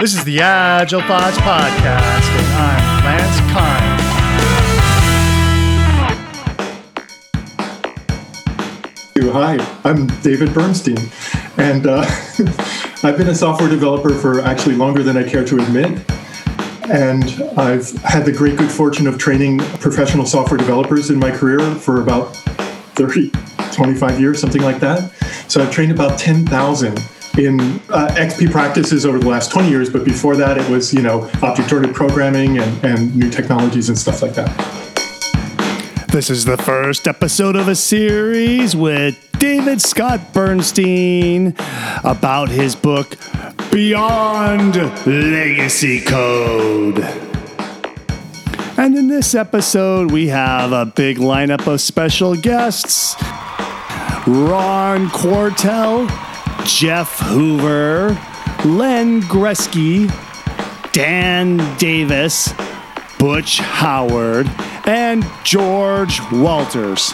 This is the Agile Thoughts Podcast, and I'm Lance Kind. Hi, I'm David Bernstein, and uh, I've been a software developer for actually longer than I care to admit. And I've had the great good fortune of training professional software developers in my career for about 30, 25 years, something like that. So I've trained about 10,000 in uh, XP practices over the last 20 years, but before that, it was, you know, object-oriented programming and, and new technologies and stuff like that. This is the first episode of a series with David Scott Bernstein about his book, Beyond Legacy Code. And in this episode, we have a big lineup of special guests Ron Quartel, Jeff Hoover, Len Gresky, Dan Davis, Butch Howard, and George Walters.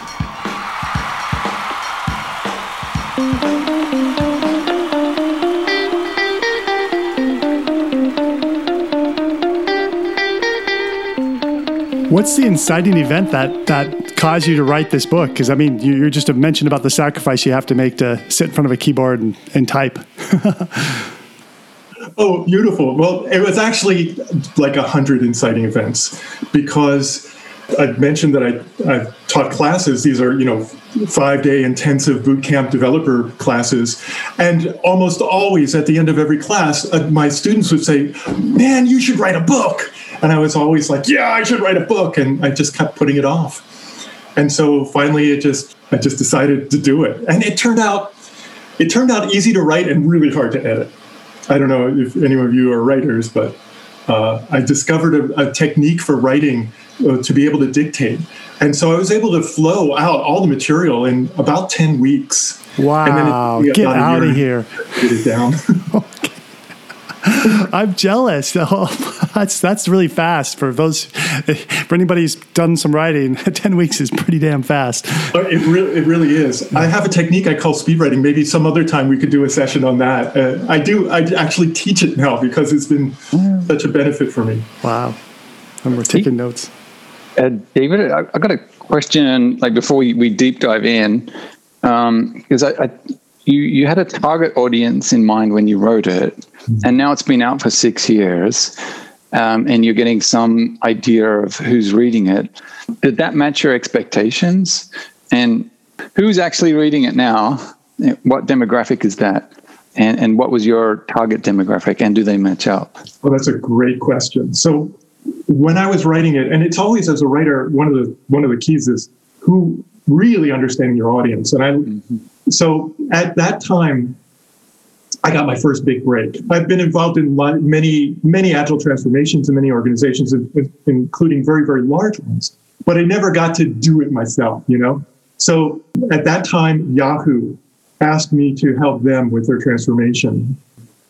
What's the inciting event that that caused you to write this book? Because I mean, you, are just a mention about the sacrifice you have to make to sit in front of a keyboard and, and type. oh, beautiful. Well, it was actually like a hundred inciting events because I mentioned that I I taught classes. These are you know five day intensive boot camp developer classes, and almost always at the end of every class, uh, my students would say, "Man, you should write a book." And I was always like, yeah, I should write a book. And I just kept putting it off. And so finally it just I just decided to do it. And it turned out it turned out easy to write and really hard to edit. I don't know if any of you are writers, but uh, I discovered a, a, technique for writing uh, to be able to dictate. And so I was able to flow out all the material in about 10 weeks. Wow. It, Get out of here. Get it down. I'm jealous. Oh, that's that's really fast for those for anybody who's done some writing. Ten weeks is pretty damn fast. It really it really is. I have a technique I call speed writing. Maybe some other time we could do a session on that. Uh, I do. I actually teach it now because it's been mm. such a benefit for me. Wow, and we're taking notes. Uh, David, I, I, got a question. Like before we, we deep dive in, because um, I, I you you had a target audience in mind when you wrote it, mm-hmm. and now it's been out for six years, um, and you're getting some idea of who's reading it. Did that match your expectations? And who's actually reading it now? What demographic is that? And and what was your target demographic? And do they match up? Well, that's a great question. So when I was writing it, and it's always as a writer, one of the one of the keys is who really understanding your audience. And I mm-hmm so at that time, I got my first big break. I've been involved in many, many agile transformations in many organizations, including very, very large ones, but I never got to do it myself, you know? So at that time, Yahoo asked me to help them with their transformation.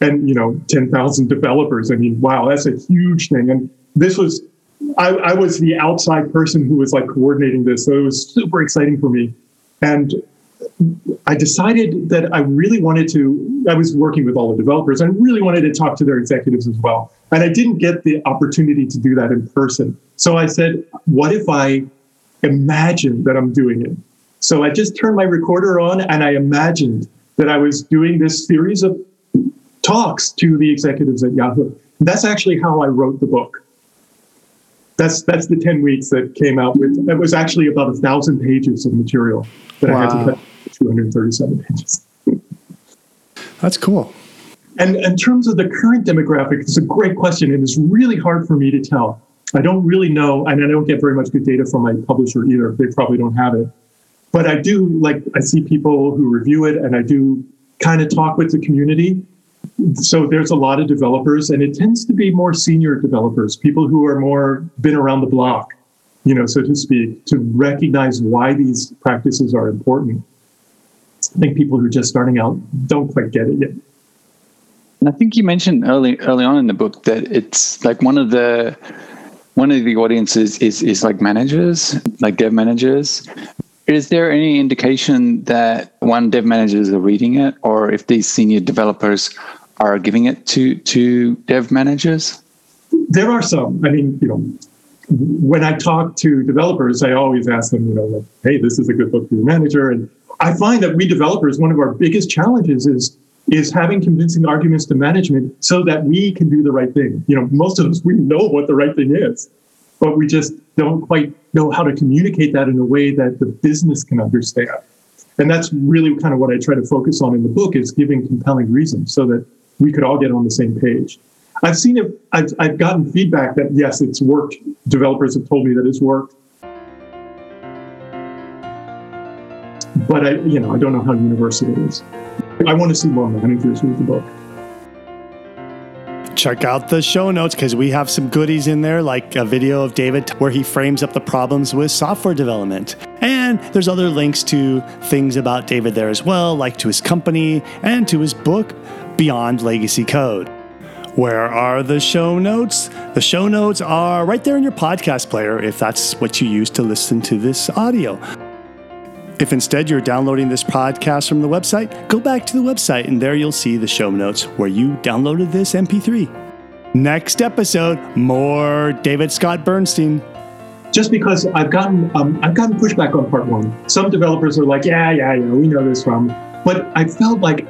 And, you know, 10,000 developers. I mean, wow, that's a huge thing. And this was, I, I was the outside person who was like coordinating this. So it was super exciting for me. And I decided that I really wanted to. I was working with all the developers. I really wanted to talk to their executives as well, and I didn't get the opportunity to do that in person. So I said, "What if I imagine that I'm doing it?" So I just turned my recorder on and I imagined that I was doing this series of talks to the executives at Yahoo. That's actually how I wrote the book. That's that's the ten weeks that came out with. It was actually about a thousand pages of material that wow. I had to cut 237 pages. That's cool. And in terms of the current demographic, it's a great question, and it's really hard for me to tell. I don't really know, and I don't get very much good data from my publisher either. They probably don't have it. But I do like, I see people who review it, and I do kind of talk with the community. So there's a lot of developers, and it tends to be more senior developers, people who are more been around the block, you know, so to speak, to recognize why these practices are important. I think people who are just starting out don't quite get it yet. And I think you mentioned early early on in the book that it's like one of the one of the audiences is is like managers, like dev managers. Is there any indication that one dev managers are reading it, or if these senior developers are giving it to to dev managers? There are some. I mean, you know, when I talk to developers, I always ask them, you know, like, hey, this is a good book for your manager. And I find that we developers, one of our biggest challenges is is having convincing arguments to management so that we can do the right thing. You know, most of us we know what the right thing is, but we just don't quite know how to communicate that in a way that the business can understand. And that's really kind of what I try to focus on in the book is giving compelling reasons so that we could all get on the same page. I've seen it, I've, I've gotten feedback that yes, it's worked. Developers have told me that it's worked. But I, you know, I don't know how universal it is. I want to see more managers read the book. Check out the show notes because we have some goodies in there, like a video of David where he frames up the problems with software development. And there's other links to things about David there as well, like to his company and to his book, Beyond Legacy Code. Where are the show notes? The show notes are right there in your podcast player if that's what you use to listen to this audio. If instead you're downloading this podcast from the website, go back to the website and there you'll see the show notes where you downloaded this MP3. Next episode, more David Scott Bernstein. Just because I've gotten um, I've gotten pushback on part one. Some developers are like, yeah, yeah, yeah, we know this from. But I felt like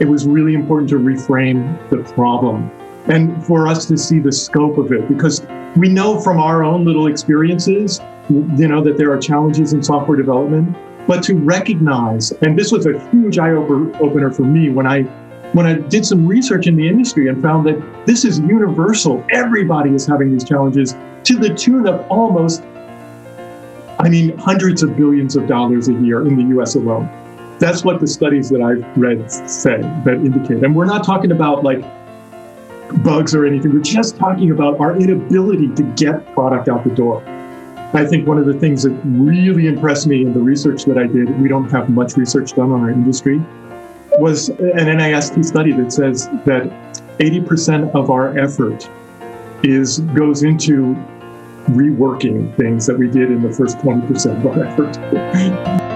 it was really important to reframe the problem and for us to see the scope of it because we know from our own little experiences you know that there are challenges in software development but to recognize and this was a huge eye opener for me when i when i did some research in the industry and found that this is universal. Everybody is having these challenges to the tune of almost i mean hundreds of billions of dollars a year in the us alone that's what the studies that i've read say that indicate and we're not talking about like bugs or anything. We're just talking about our inability to get product out the door. I think one of the things that really impressed me in the research that I did, we don't have much research done on our industry, was an NIST study that says that 80% of our effort is goes into reworking things that we did in the first 20% of our effort.